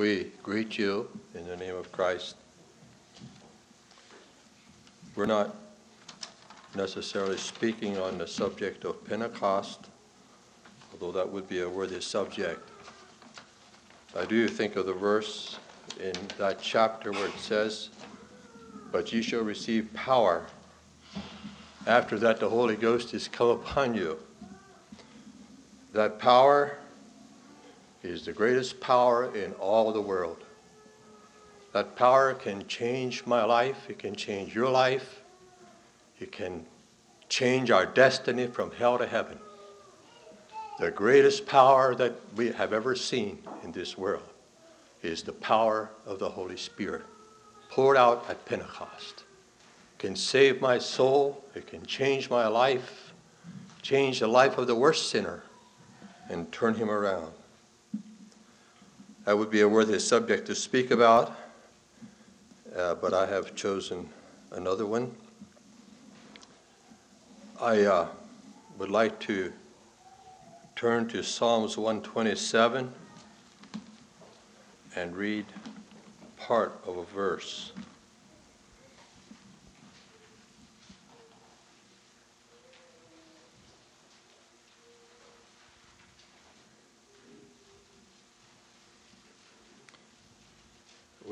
we greet you in the name of Christ. We're not necessarily speaking on the subject of Pentecost, although that would be a worthy subject. I do think of the verse in that chapter where it says, But ye shall receive power. After that, the Holy Ghost is come upon you. That power is the greatest power in all the world. That power can change my life, it can change your life, it can change our destiny from hell to heaven. The greatest power that we have ever seen in this world is the power of the Holy Spirit poured out at Pentecost. It can save my soul, it can change my life, change the life of the worst sinner, and turn him around. That would be a worthy subject to speak about, uh, but I have chosen another one. I uh, would like to turn to Psalms 127 and read part of a verse.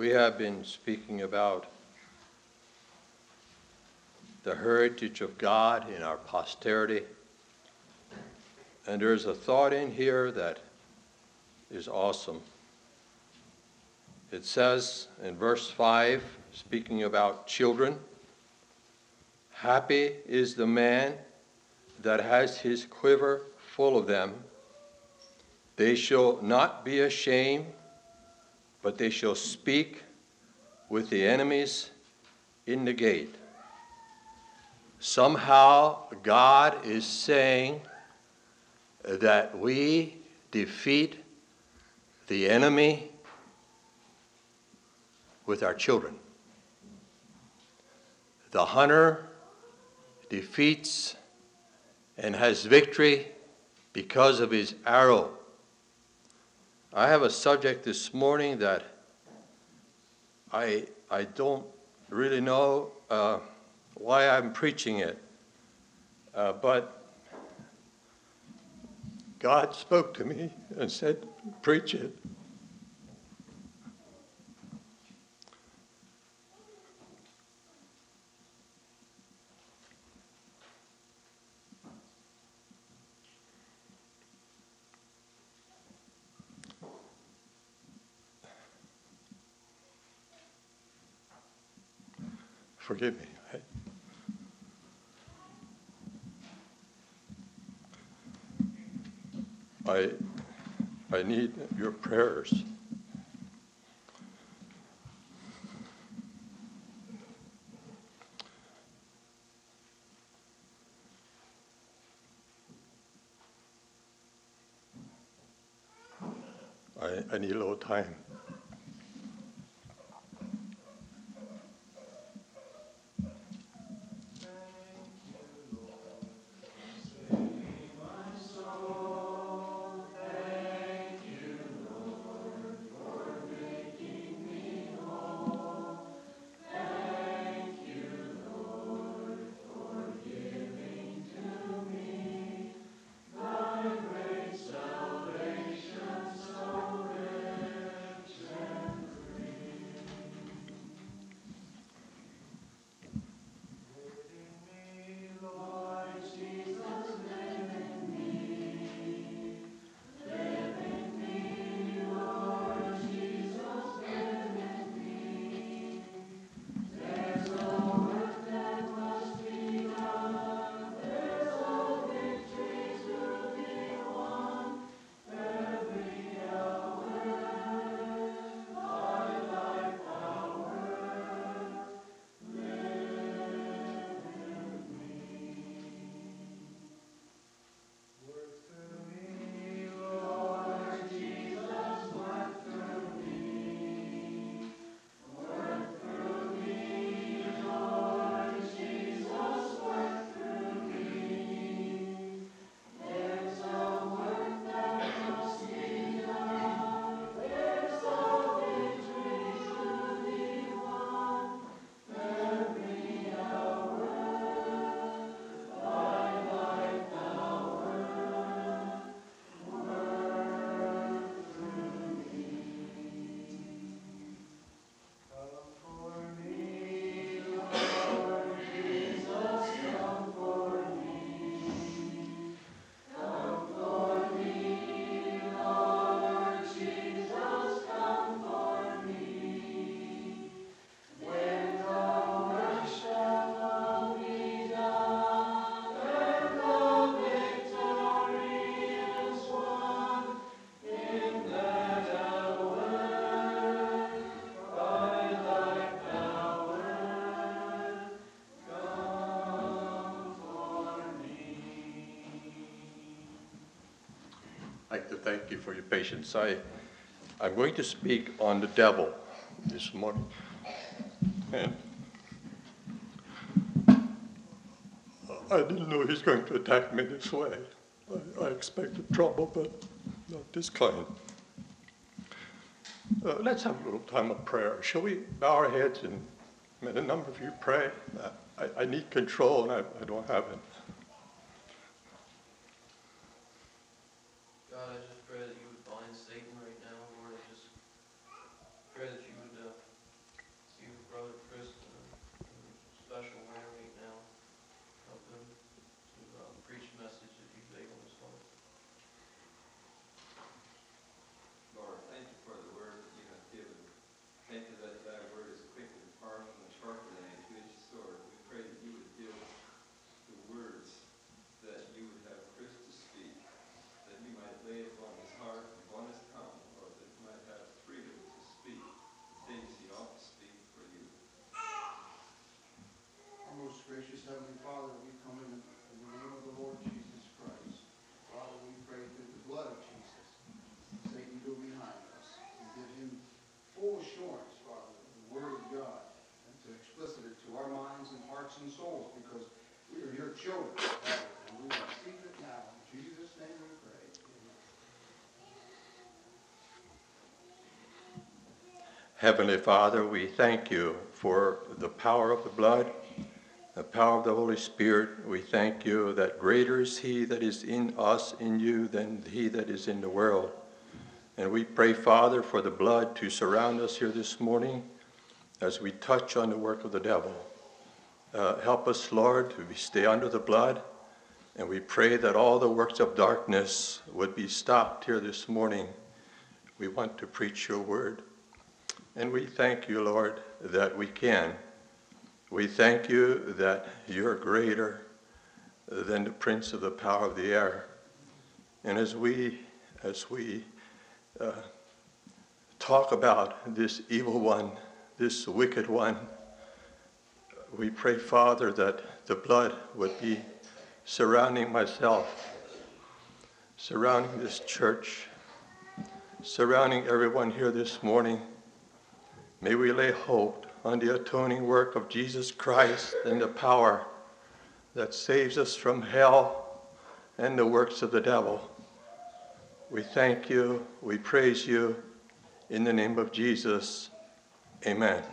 We have been speaking about the heritage of God in our posterity. And there's a thought in here that is awesome. It says in verse 5, speaking about children, Happy is the man that has his quiver full of them. They shall not be ashamed but they shall speak with the enemies in the gate. Somehow, God is saying that we defeat the enemy with our children. The hunter defeats and has victory because of his arrow. I have a subject this morning that I, I don't really know uh, why I'm preaching it, uh, but God spoke to me and said, Preach it. Forgive me. I, I need your prayers. I, I need a little time. To thank you for your patience. I, I'm going to speak on the devil this morning. And I didn't know he's going to attack me this way. I, I expected trouble, but not this kind. Uh, let's have a little time of prayer. Shall we bow our heads and may a number of you pray? I, I need control and I, I don't have it. and souls because we are your children. And we receive it now. In Jesus' name we pray. Heavenly Father, we thank you for the power of the blood, the power of the Holy Spirit. We thank you that greater is He that is in us, in you, than He that is in the world. And we pray, Father, for the blood to surround us here this morning as we touch on the work of the devil. Uh, help us, Lord, to stay under the blood. And we pray that all the works of darkness would be stopped here this morning. We want to preach your word. And we thank you, Lord, that we can. We thank you that you're greater than the prince of the power of the air. And as we, as we uh, talk about this evil one, this wicked one, we pray, Father, that the blood would be surrounding myself, surrounding this church, surrounding everyone here this morning. May we lay hold on the atoning work of Jesus Christ and the power that saves us from hell and the works of the devil. We thank you, we praise you. In the name of Jesus, amen.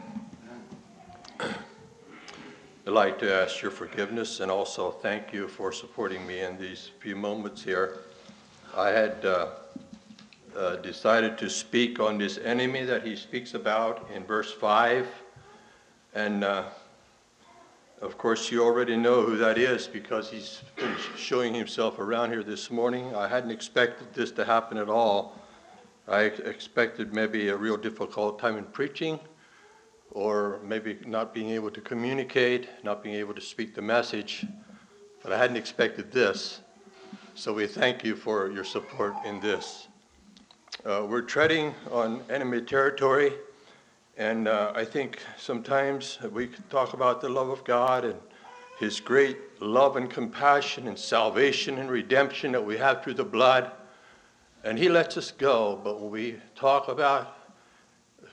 I'd like to ask your forgiveness and also thank you for supporting me in these few moments here. I had uh, uh, decided to speak on this enemy that he speaks about in verse 5. And uh, of course, you already know who that is because he's been showing himself around here this morning. I hadn't expected this to happen at all. I expected maybe a real difficult time in preaching or maybe not being able to communicate, not being able to speak the message. But I hadn't expected this. So we thank you for your support in this. Uh, we're treading on enemy territory, and uh, I think sometimes we talk about the love of God and His great love and compassion and salvation and redemption that we have through the blood. And He lets us go, but when we talk about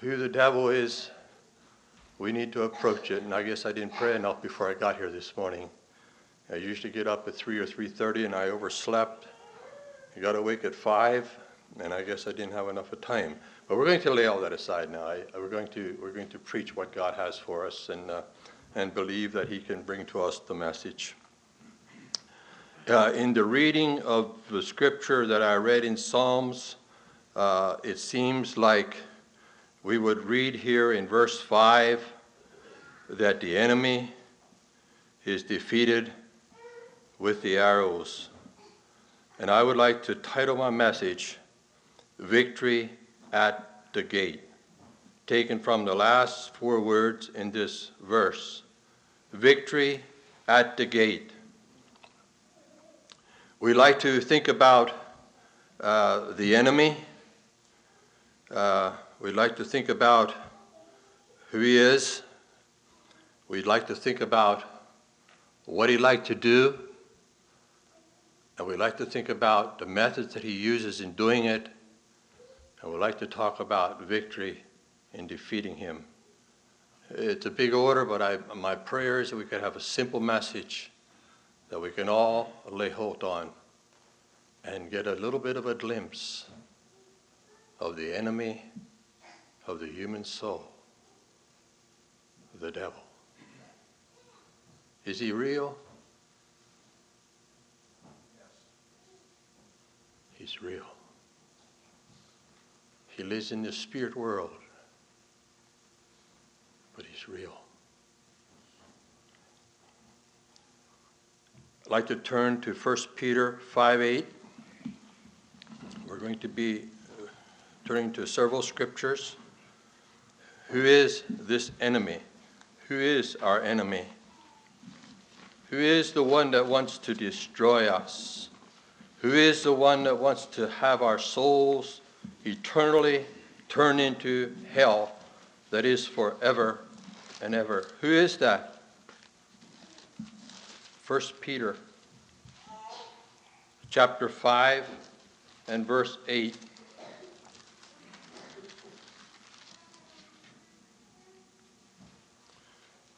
who the devil is, we need to approach it. And I guess I didn't pray enough before I got here this morning. I usually get up at 3 or 3.30 and I overslept. I got awake at 5 and I guess I didn't have enough of time. But we're going to lay all that aside now. I, we're, going to, we're going to preach what God has for us and, uh, and believe that He can bring to us the message. Uh, in the reading of the scripture that I read in Psalms, uh, it seems like we would read here in verse 5 that the enemy is defeated with the arrows. And I would like to title my message, Victory at the Gate, taken from the last four words in this verse Victory at the Gate. We like to think about uh, the enemy. Uh, We'd like to think about who he is. We'd like to think about what he'd like to do And we like to think about the methods that he uses in doing it. And we like to talk about victory in defeating him. It's a big order, but I, my prayer is that we could have a simple message that we can all lay hold on and get a little bit of a glimpse of the enemy of the human soul, the devil. Is he real? He's real. He lives in the spirit world, but he's real. I'd like to turn to 1 Peter 5 8. We're going to be uh, turning to several scriptures. Who is this enemy? Who is our enemy? Who is the one that wants to destroy us? Who is the one that wants to have our souls eternally turned into hell that is forever and ever? Who is that? 1 Peter chapter 5 and verse 8.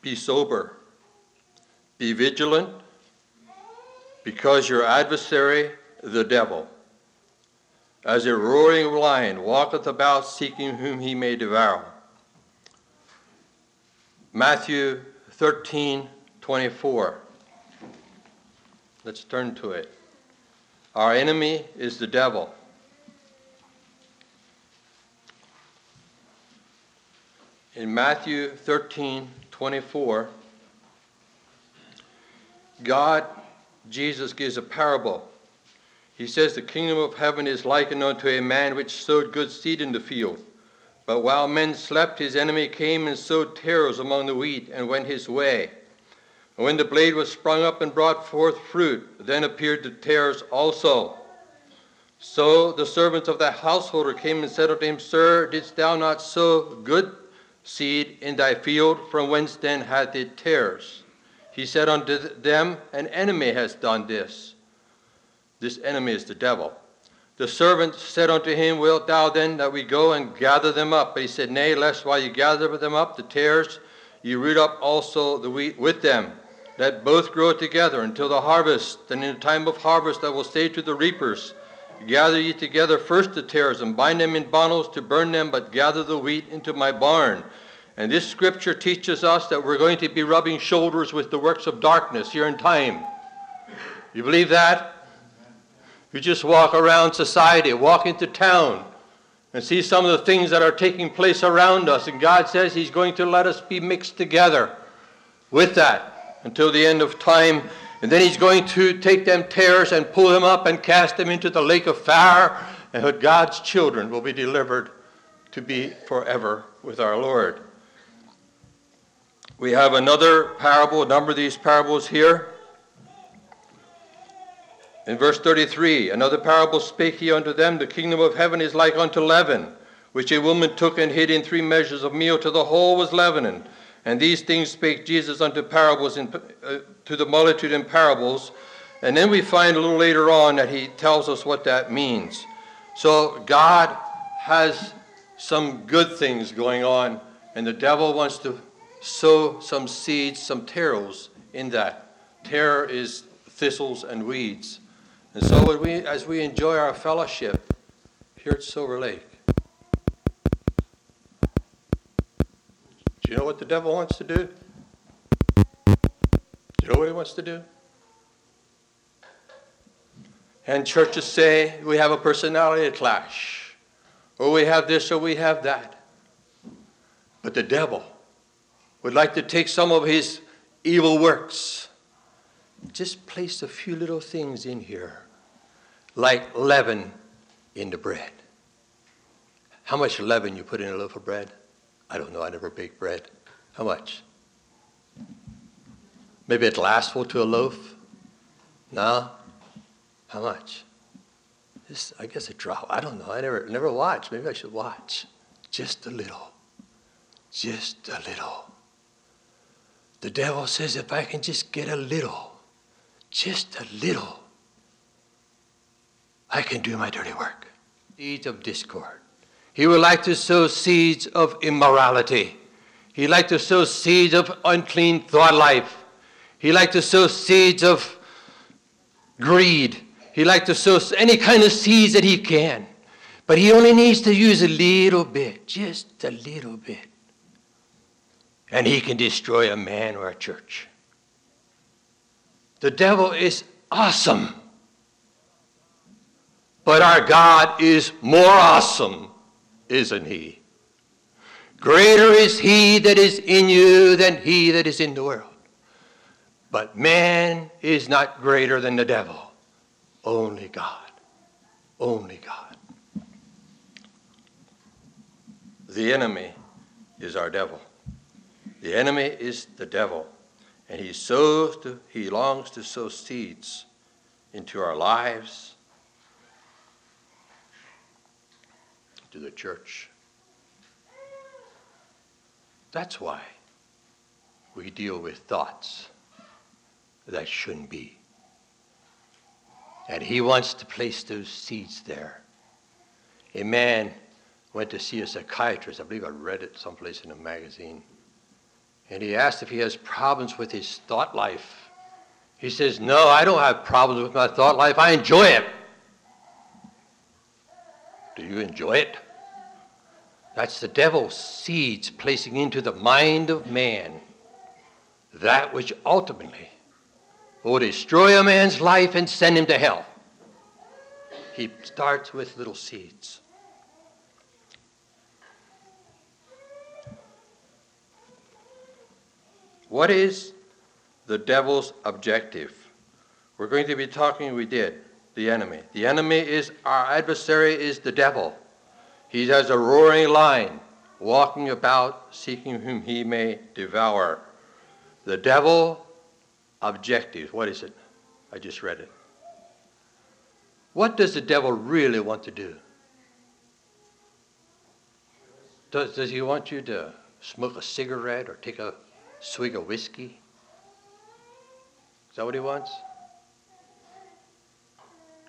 Be sober, be vigilant, because your adversary, the devil, as a roaring lion, walketh about seeking whom he may devour. Matthew 13 24. Let's turn to it. Our enemy is the devil. In Matthew 13 24, God, Jesus, gives a parable. He says, The kingdom of heaven is likened unto a man which sowed good seed in the field. But while men slept, his enemy came and sowed tares among the wheat and went his way. And when the blade was sprung up and brought forth fruit, then appeared the tares also. So the servants of the householder came and said unto him, Sir, didst thou not sow good seed in thy field? From whence then hath it tares? He said unto them, An enemy has done this. This enemy is the devil. The servant said unto him, Wilt thou then that we go and gather them up? But he said, Nay, lest while you gather them up, the tares, you root up also the wheat with them. Let both grow together until the harvest. And in the time of harvest I will say to the reapers, Gather ye together first the tares, and bind them in bundles to burn them, but gather the wheat into my barn. And this scripture teaches us that we're going to be rubbing shoulders with the works of darkness here in time. You believe that? You just walk around society, walk into town, and see some of the things that are taking place around us. And God says He's going to let us be mixed together with that until the end of time. And then he's going to take them tares and pull them up and cast them into the lake of fire, and God's children will be delivered to be forever with our Lord. We have another parable, a number of these parables here. In verse 33, another parable spake he unto them, The kingdom of heaven is like unto leaven, which a woman took and hid in three measures of meal till the whole was leavened. And these things spake Jesus unto parables in, uh, to the multitude in parables. And then we find a little later on that he tells us what that means. So God has some good things going on, and the devil wants to sow some seeds, some tares in that. Tare is thistles and weeds. And so we, as we enjoy our fellowship here at Silver Lake, Do you know what the devil wants to do? Do you know what he wants to do? And churches say we have a personality clash, or we have this, or we have that. But the devil would like to take some of his evil works, just place a few little things in here, like leaven in the bread. How much leaven you put in a loaf of bread? I don't know, I never baked bread. How much? Maybe a glassful to a loaf? No? How much? Just, I guess a drop. I don't know. I never never watched. Maybe I should watch. Just a little. Just a little. The devil says if I can just get a little, just a little, I can do my dirty work. Seeds of discord. He would like to sow seeds of immorality. He liked to sow seeds of unclean thought life. He liked to sow seeds of greed. He liked to sow any kind of seeds that he can. But he only needs to use a little bit, just a little bit. And he can destroy a man or a church. The devil is awesome. But our God is more awesome, isn't he? Greater is he that is in you than he that is in the world. But man is not greater than the devil. Only God. Only God. The enemy is our devil. The enemy is the devil. And he sows to, he longs to sow seeds into our lives, to the church. That's why we deal with thoughts that shouldn't be. And he wants to place those seeds there. A man went to see a psychiatrist. I believe I read it someplace in a magazine. And he asked if he has problems with his thought life. He says, No, I don't have problems with my thought life. I enjoy it. Do you enjoy it? That's the devil's seeds placing into the mind of man that which ultimately will destroy a man's life and send him to hell. He starts with little seeds. What is the devil's objective? We're going to be talking, we did, the enemy. The enemy is, our adversary is the devil. He has a roaring lion, walking about, seeking whom he may devour. The devil objective, what is it? I just read it. What does the devil really want to do? Does, does he want you to smoke a cigarette or take a swig of whiskey? Is that what he wants?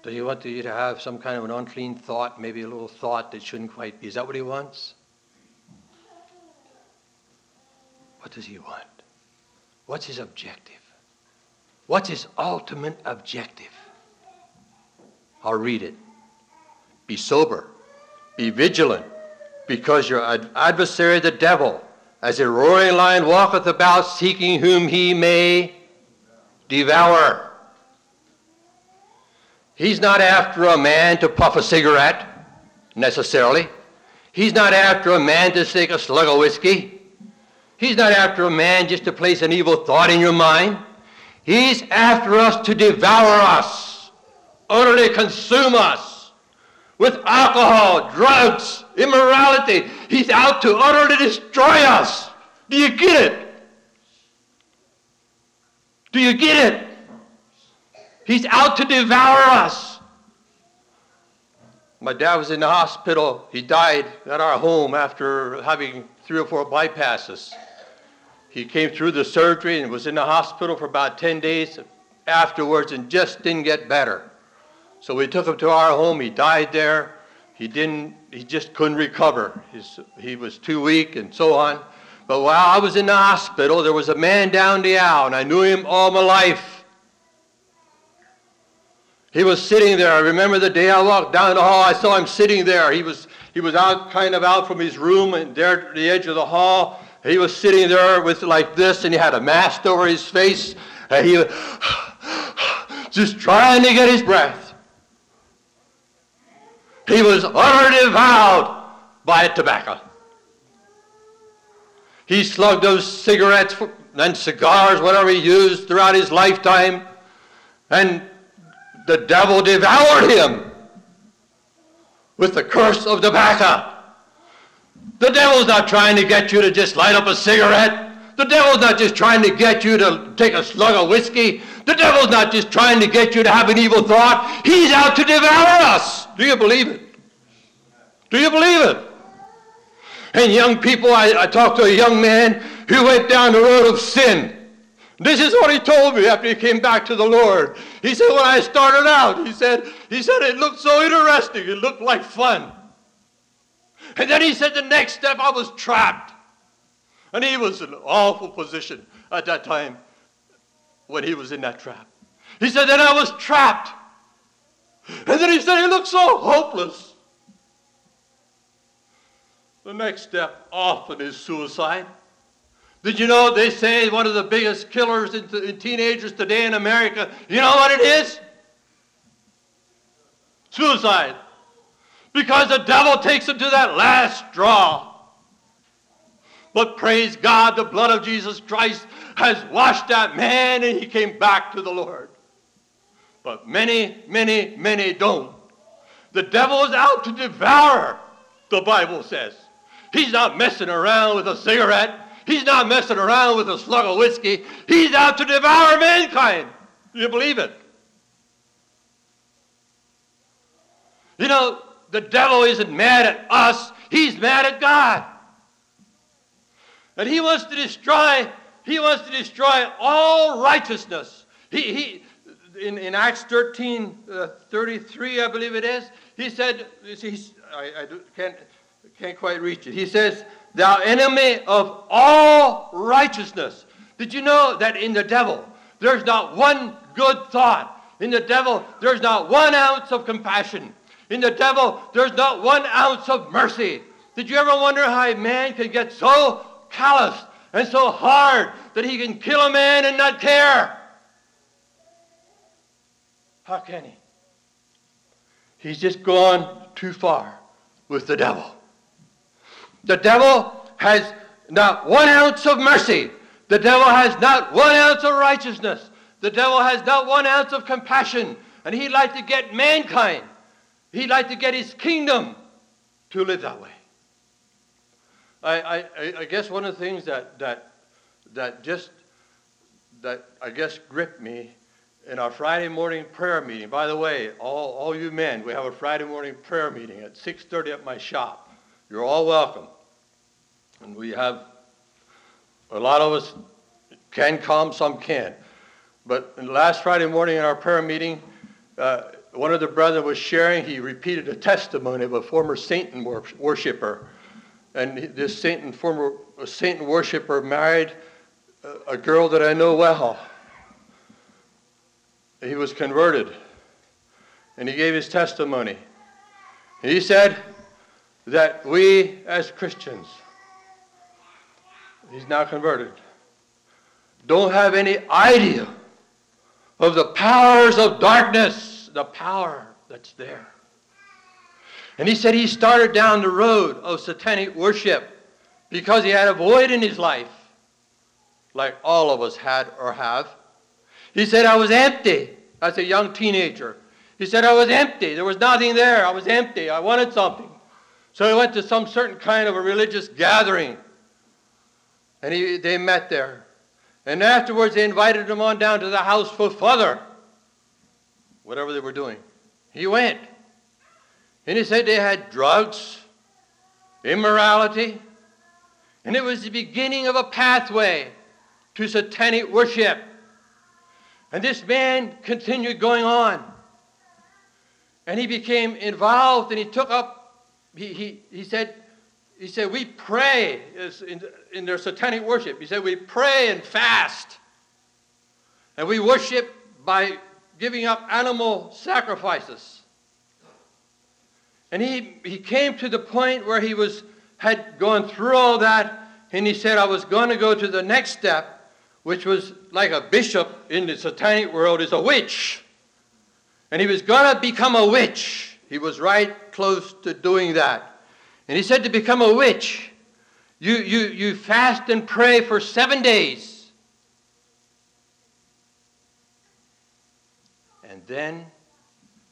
Does he want you to have some kind of an unclean thought, maybe a little thought that shouldn't quite be? Is that what he wants? What does he want? What's his objective? What's his ultimate objective? I'll read it. Be sober, be vigilant, because your adversary, the devil, as a roaring lion walketh about seeking whom he may devour. He's not after a man to puff a cigarette, necessarily. He's not after a man to take a slug of whiskey. He's not after a man just to place an evil thought in your mind. He's after us to devour us, utterly consume us with alcohol, drugs, immorality. He's out to utterly destroy us. Do you get it? Do you get it? He's out to devour us. My dad was in the hospital. He died at our home after having three or four bypasses. He came through the surgery and was in the hospital for about 10 days afterwards and just didn't get better. So we took him to our home. He died there. He didn't, he just couldn't recover. He's, he was too weak and so on. But while I was in the hospital, there was a man down the aisle, and I knew him all my life. He was sitting there. I remember the day I walked down the hall, I saw him sitting there. He was, he was out, kind of out from his room and there at the edge of the hall. He was sitting there with like this, and he had a mask over his face, and he was just trying to get his breath. He was utterly devoured by tobacco. He slugged those cigarettes and cigars, whatever he used throughout his lifetime, and the devil devoured him with the curse of tobacco. The devil's not trying to get you to just light up a cigarette. The devil's not just trying to get you to take a slug of whiskey. The devil's not just trying to get you to have an evil thought. He's out to devour us. Do you believe it? Do you believe it? And young people, I, I talked to a young man who went down the road of sin. This is what he told me after he came back to the Lord. He said, when I started out, he said, he said it looked so interesting. It looked like fun. And then he said the next step, I was trapped. And he was in an awful position at that time when he was in that trap. He said, then I was trapped. And then he said, he looked so hopeless. The next step often is suicide. Did you know they say one of the biggest killers in, in teenagers today in America? You know what it is? Suicide. Because the devil takes them to that last straw. But praise God, the blood of Jesus Christ has washed that man and he came back to the Lord. But many, many, many don't. The devil is out to devour, the Bible says. He's not messing around with a cigarette. He's not messing around with a slug of whiskey. He's out to devour mankind. You believe it? You know, the devil isn't mad at us, he's mad at God. And he wants to destroy, he wants to destroy all righteousness. He, he, in, in Acts 13, uh, 33, I believe it is, he said, I, I can't, can't quite reach it. He says, Thou enemy of all righteousness. Did you know that in the devil, there's not one good thought? In the devil, there's not one ounce of compassion. In the devil, there's not one ounce of mercy. Did you ever wonder how a man can get so callous and so hard that he can kill a man and not care? How can he? He's just gone too far with the devil. The devil has not one ounce of mercy. The devil has not one ounce of righteousness. The devil has not one ounce of compassion. And he'd like to get mankind He'd like to get his kingdom to live that way. I, I, I guess one of the things that, that, that just, that I guess gripped me in our Friday morning prayer meeting. By the way, all, all you men, we have a Friday morning prayer meeting at 6.30 at my shop. You're all welcome. And we have, a lot of us can come, some can't. But last Friday morning in our prayer meeting, uh, one of the brothers was sharing, he repeated a testimony of a former Satan worshiper. And this Satan, former Satan worshiper married a girl that I know well. He was converted. And he gave his testimony. He said that we as Christians, he's now converted, don't have any idea of the powers of darkness the power that's there. And he said he started down the road of satanic worship because he had a void in his life, like all of us had or have. He said, I was empty as a young teenager. He said, I was empty. There was nothing there. I was empty. I wanted something. So he went to some certain kind of a religious gathering. And he, they met there. And afterwards, they invited him on down to the house for further whatever they were doing. He went. And he said they had drugs, immorality, and it was the beginning of a pathway to satanic worship. And this man continued going on. And he became involved and he took up, he, he, he said, he said, we pray in, their satanic worship. He said, we pray and fast. And we worship by giving up animal sacrifices. And he, he came to the point where he was, had gone through all that, and he said, I was going to go to the next step, which was like a bishop in the satanic world is a witch. And he was going to become a witch. He was right close to doing that. And he said to become a witch, you, you, you fast and pray for seven days. And then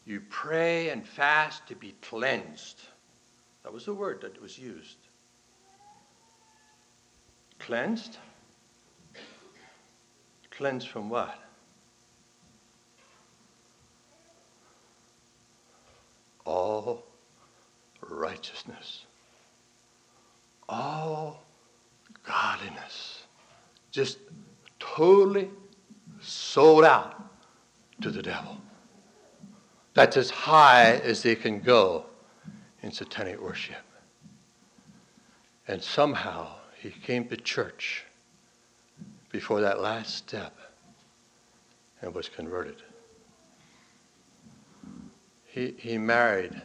you pray and fast to be cleansed. That was the word that was used. Cleansed? Cleansed from what? All righteousness. All godliness. Just totally sold out to the devil. That's as high as they can go in satanic worship. And somehow he came to church before that last step and was converted. He, he married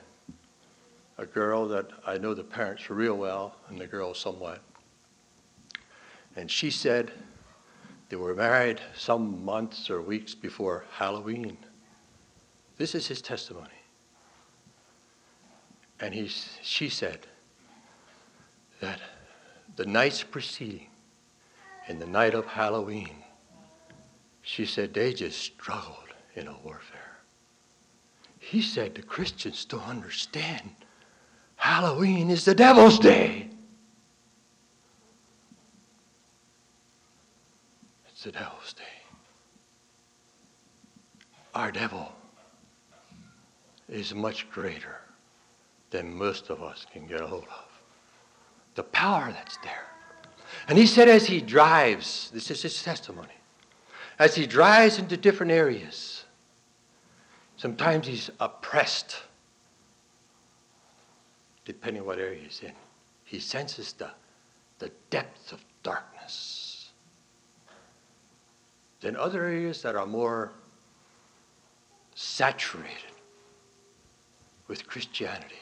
a girl that I know the parents real well and the girl somewhat. And she said they were married some months or weeks before Halloween. This is his testimony. And he, she said that the nights preceding, and the night of Halloween, she said they just struggled in a warfare. He said the Christians don't understand. Halloween is the devil's day. It's the devil's day. Our devil is much greater than most of us can get a hold of. The power that's there. And he said, as he drives, this is his testimony, as he drives into different areas, sometimes he's oppressed, depending what area he's in. He senses the, the depth of darkness. Then other areas that are more saturated with Christianity,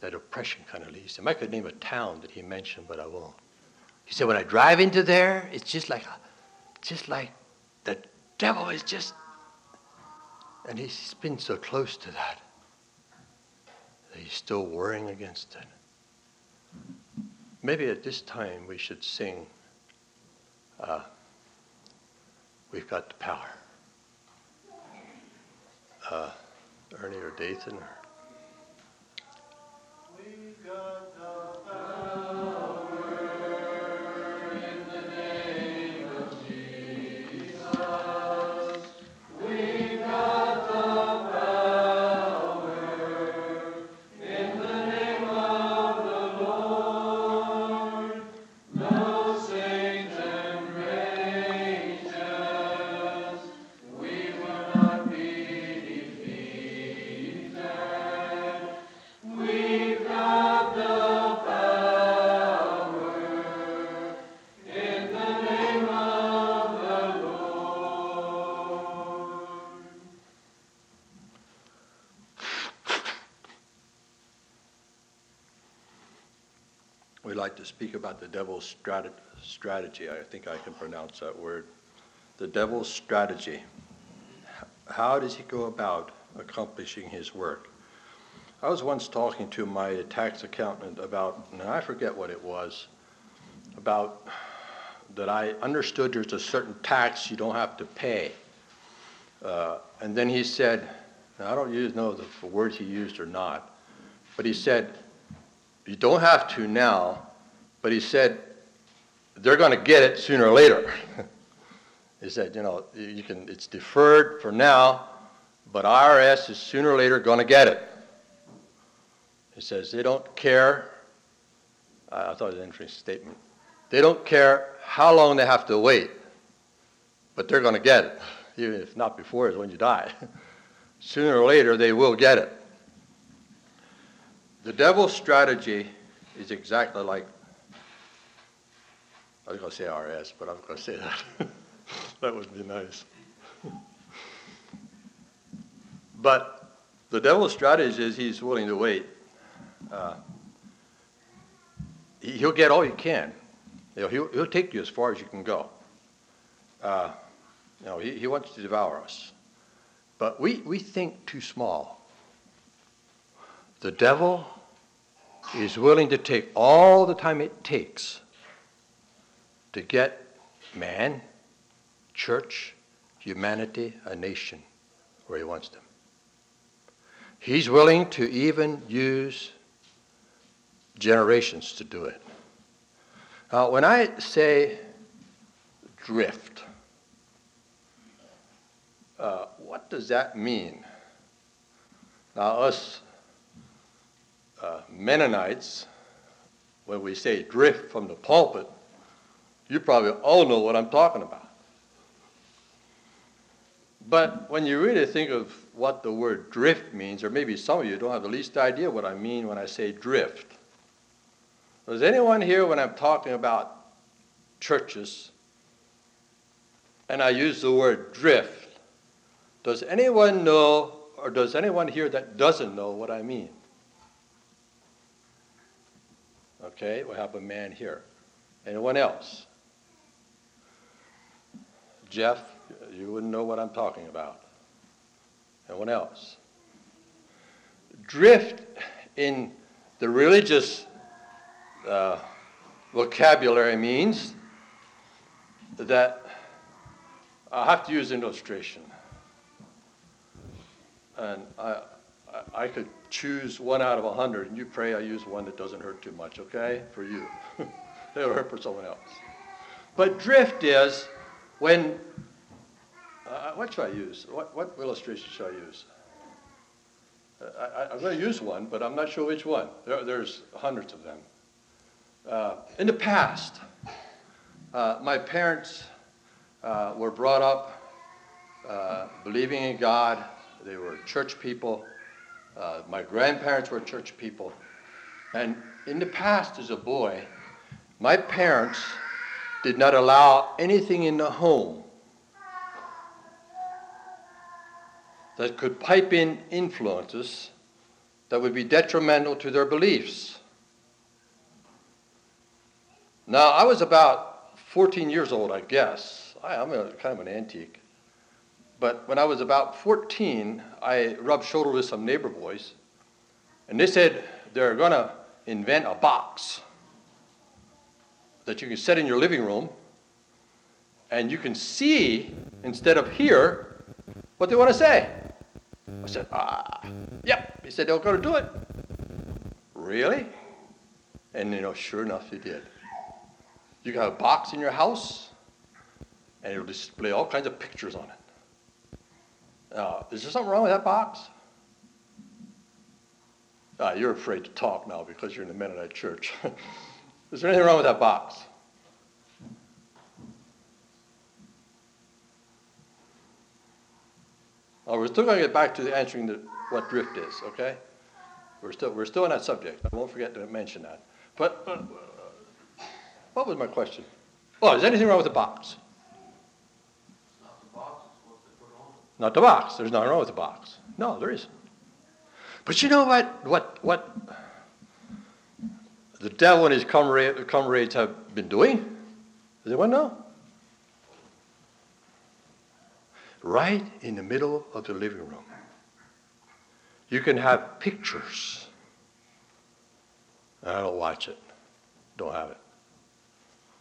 that oppression kind of leaves him. I could name a town that he mentioned, but I won't. He said, when I drive into there, it's just like, a, just like the devil is just, and he's been so close to that that he's still warring against it. Maybe at this time we should sing, uh, We've Got the Power. Uh, Ernie or Dathan or like to speak about the devil's strategy. I think I can pronounce that word. The devil's strategy. How does he go about accomplishing his work? I was once talking to my tax accountant about, and I forget what it was, about that I understood there's a certain tax you don't have to pay. Uh, and then he said, I don't use, know the words he used or not, but he said, you don't have to now, but he said they're going to get it sooner or later. he said, you know, you can, it's deferred for now, but IRS is sooner or later going to get it. He says they don't care. I thought it was an interesting statement. They don't care how long they have to wait, but they're going to get it, even if not before is when you die. sooner or later, they will get it. The devil's strategy is exactly like, I was going to say RS, but I'm going to say that. that would be nice. but the devil's strategy is he's willing to wait. Uh, he'll get all you can. You know, he'll, he'll take you as far as you can go. Uh, you know, he, he wants to devour us. But we, we think too small. The devil is willing to take all the time it takes to get man, church, humanity, a nation where he wants them. He's willing to even use generations to do it. Now, when I say drift, uh, what does that mean? Now, us uh, Mennonites, when we say drift from the pulpit, you probably all know what I'm talking about. But when you really think of what the word drift means, or maybe some of you don't have the least idea what I mean when I say drift. Does anyone here, when I'm talking about churches, and I use the word drift, does anyone know, or does anyone here that doesn't know what I mean? Okay, we have a man here. Anyone else? Jeff, you wouldn't know what I'm talking about. Anyone else? Drift in the religious uh, vocabulary means that I have to use an illustration. And I, I, I could choose one out of a hundred, and you pray I use one that doesn't hurt too much, okay? For you. It'll hurt for someone else. But drift is when, uh, what should I use? What, what illustration should I use? Uh, I, am going to use one, but I'm not sure which one. There, there's hundreds of them. Uh, in the past, uh, my parents uh, were brought up believing in God. They were church people. My grandparents were church people. And in the past, as a boy, my parents did not allow anything in the home that could pipe in influences that would be detrimental to their beliefs. Now, I was about 14 years old, I guess. I, am kind of an antique. But when I was about 14, I rubbed shoulders with some neighbor boys, and they said they're going to invent a box that you can set in your living room, and you can see, instead of hear, what they want to say. I said, ah, yep. He said, they're going to do it. Really? And you know, sure enough, he did. You got a box in your house, and it'll display all kinds of pictures on it. Uh, is there something wrong with that box? Uh, you're afraid to talk now because you're in the Mennonite church. is there anything wrong with that box? Oh, we're still going to get back to answering the, what drift is, okay? We're still, we're still on that subject. I won't forget to mention that. But, what was my question? Oh, is there anything wrong with the box? Not the box. There's nothing wrong with the box. No, there isn't. But you know what? What? What? The devil and his comrades have been doing? Does anyone know? right in the middle of the living room. You can have pictures. I don't watch it, don't have it.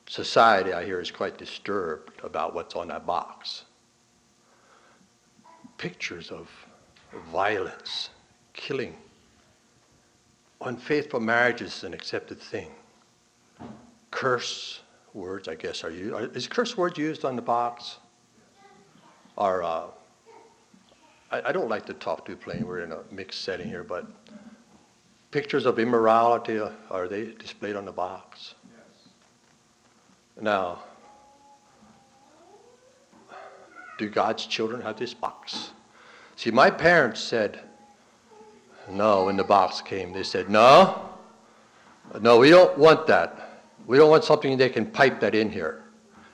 Society, I hear, is quite disturbed about what's on that box. Pictures of violence, killing. Unfaithful marriage is an accepted thing. Curse words, I guess, are used. Is curse words used on the box? are, uh, I, I, don't like to talk too plain, we're in a mixed setting here, but pictures of immorality, are they displayed on the box? Yes. Now, do God's children have this box? See, my parents said, no, when the box came, they said, no, no, we don't want that. We don't want something they can pipe that in here.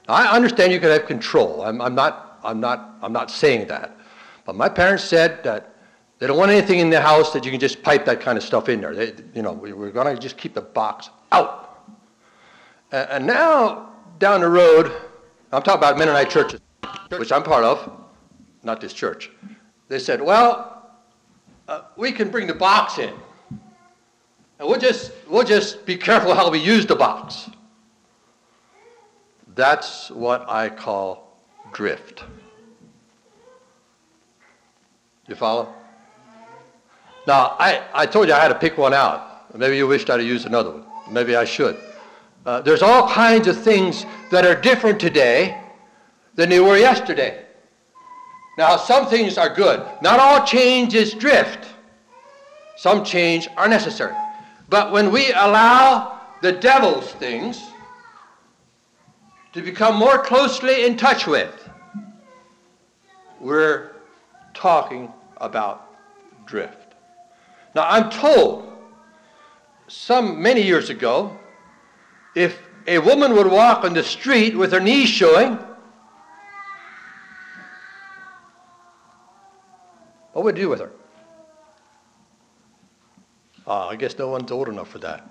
Now, I understand you can have control. I'm, I'm not I'm not, I'm not saying that. But my parents said that they don't want anything in the house that you can just pipe that kind of stuff in there. They, you know, we, we're going to just keep the box out. And, and now, down the road, I'm talking about Mennonite churches, which I'm part of, not this church. They said, well, uh, we can bring the box in. And we'll just, we'll just be careful how we use the box. That's what I call drift. You follow? Now, I, I told you I had to pick one out. Maybe you wished I'd used another one. Maybe I should. Uh, there's all kinds of things that are different today than they were yesterday. Now, some things are good. Not all change is drift. Some change are necessary. But when we allow the devil's things to become more closely in touch with, we're talking about drift. Now, I'm told some many years ago, if a woman would walk on the street with her knees showing, what would you do with her? Uh, I guess no one's old enough for that.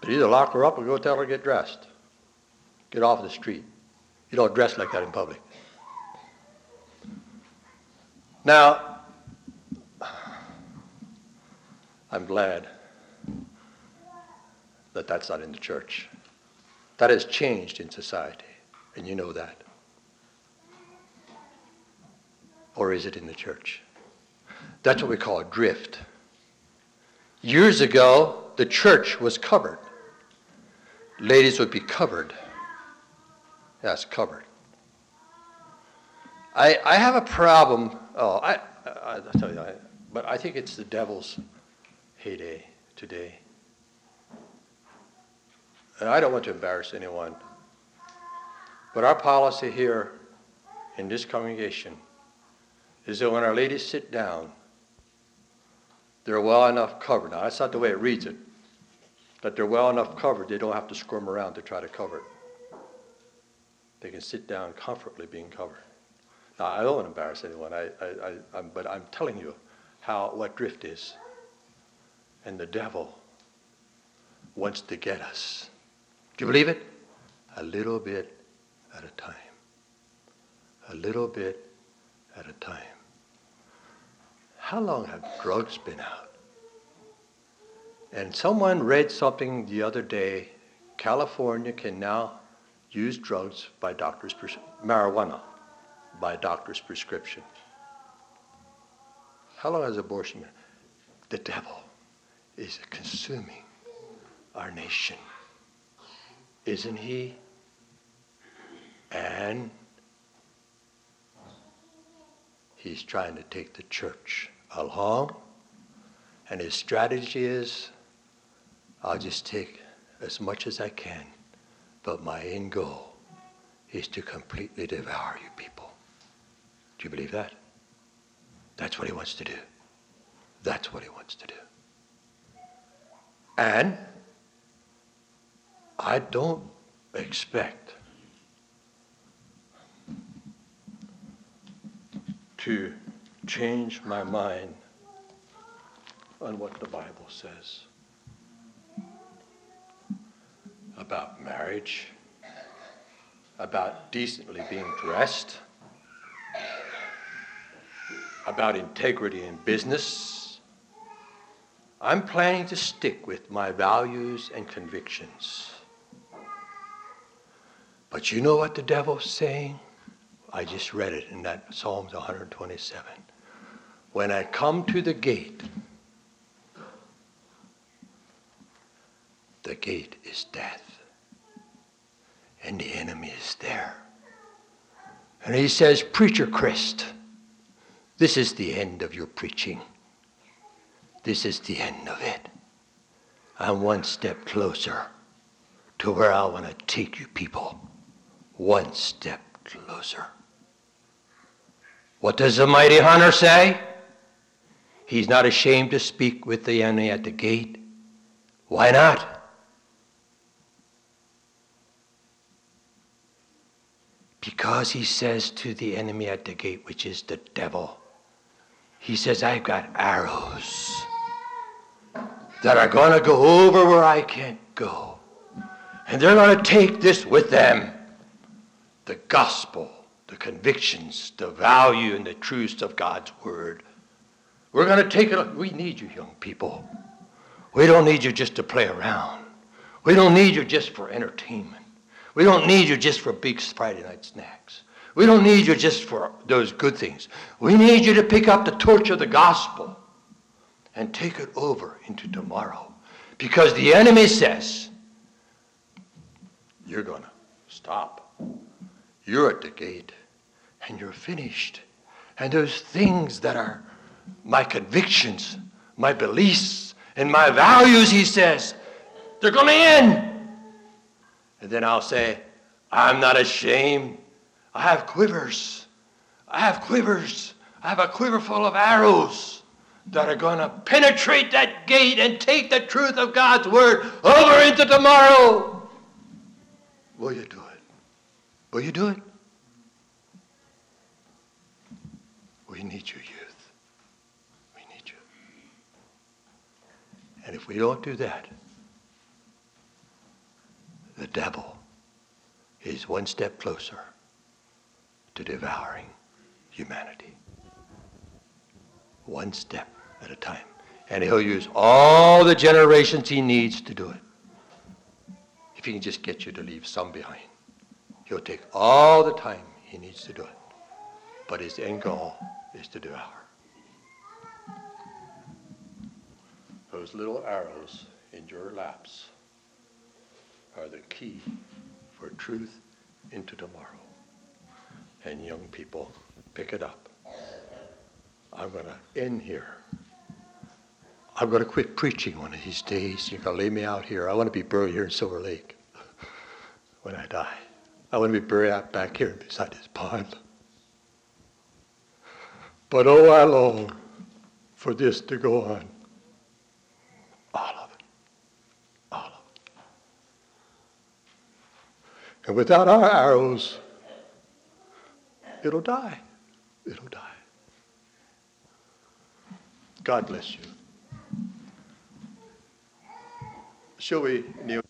But either lock her up or go tell her to get dressed. Get off the street. You don't dress like that in public. Now, I'm glad that that's not in the church. That has changed in society, and you know that. Or is it in the church? That's what we call a drift. Years ago, the church was covered. Ladies would be covered. Yes, covered. I, I have a problem. Oh, I, I, tell you, I, but I think it's the devil's heyday today. And I don't want to embarrass anyone, but our policy here in this congregation is that when our ladies sit down, they're well enough covered. Now, that's not the way it reads it, that they're well enough covered, they don't have to squirm around to try to cover it. They can sit down comfortably being covered. Now, I don't embarrass anyone, I, I, I, I'm, but I'm telling you how what drift is. And the devil wants to get us. Do you believe it? A little bit at a time. A little bit at a time. How long have drugs been out? And someone read something the other day California can now use drugs by doctor's pres- marijuana by doctor's prescription. How long has abortion been? The devil is consuming our nation. Isn't he? And he's trying to take the church along. And his strategy is I'll just take as much as I can, but my end goal is to completely devour you people. Do you believe that? That's what he wants to do. That's what he wants to do. And I don't expect to change my mind on what the Bible says about marriage, about decently being dressed, about integrity in business. I'm planning to stick with my values and convictions. But you know what the devil's saying? I just read it in that Psalms 127. When I come to the gate, the gate is death, and the enemy is there. And he says, Preacher Christ, this is the end of your preaching. This is the end of it. I'm one step closer to where I want to take you people. One step closer. What does the mighty hunter say? He's not ashamed to speak with the enemy at the gate. Why not? Because he says to the enemy at the gate, which is the devil, he says, I've got arrows that are going to go over where I can't go. And they're going to take this with them the gospel, the convictions, the value, and the truths of God's word. We're going to take it. We need you, young people. We don't need you just to play around. We don't need you just for entertainment. We don't need you just for big Friday night snacks. We don't need you just for those good things. We need you to pick up the torch of the gospel and take it over into tomorrow. Because the enemy says, you're going to stop. You're at the gate and you're finished. And those things that are my convictions, my beliefs, and my values, he says, they're going to end. And then I'll say, I'm not ashamed I have quivers. I have quivers. I have a quiver full of arrows that are going to penetrate that gate and take the truth of God's word over into tomorrow. Will you do it? Will you do it? We need you, youth. We need you. And if we don't do that, the devil is one step closer to devouring humanity. One step at a time. And he'll use all the generations he needs to do it. If he can just get you to leave some behind, he'll take all the time he needs to do it. But his end goal is to devour. Those little arrows in your laps are the key for truth into tomorrow. And young people, pick it up. I'm going to end here. I'm going to quit preaching one of these days. You're going to lay me out here. I want to be buried here in Silver Lake when I die. I want to be buried out back here beside this pond. But oh, I long for this to go on. All of it. All of it. And without our arrows, it'll die. It'll die. God bless you. Shall we kneel?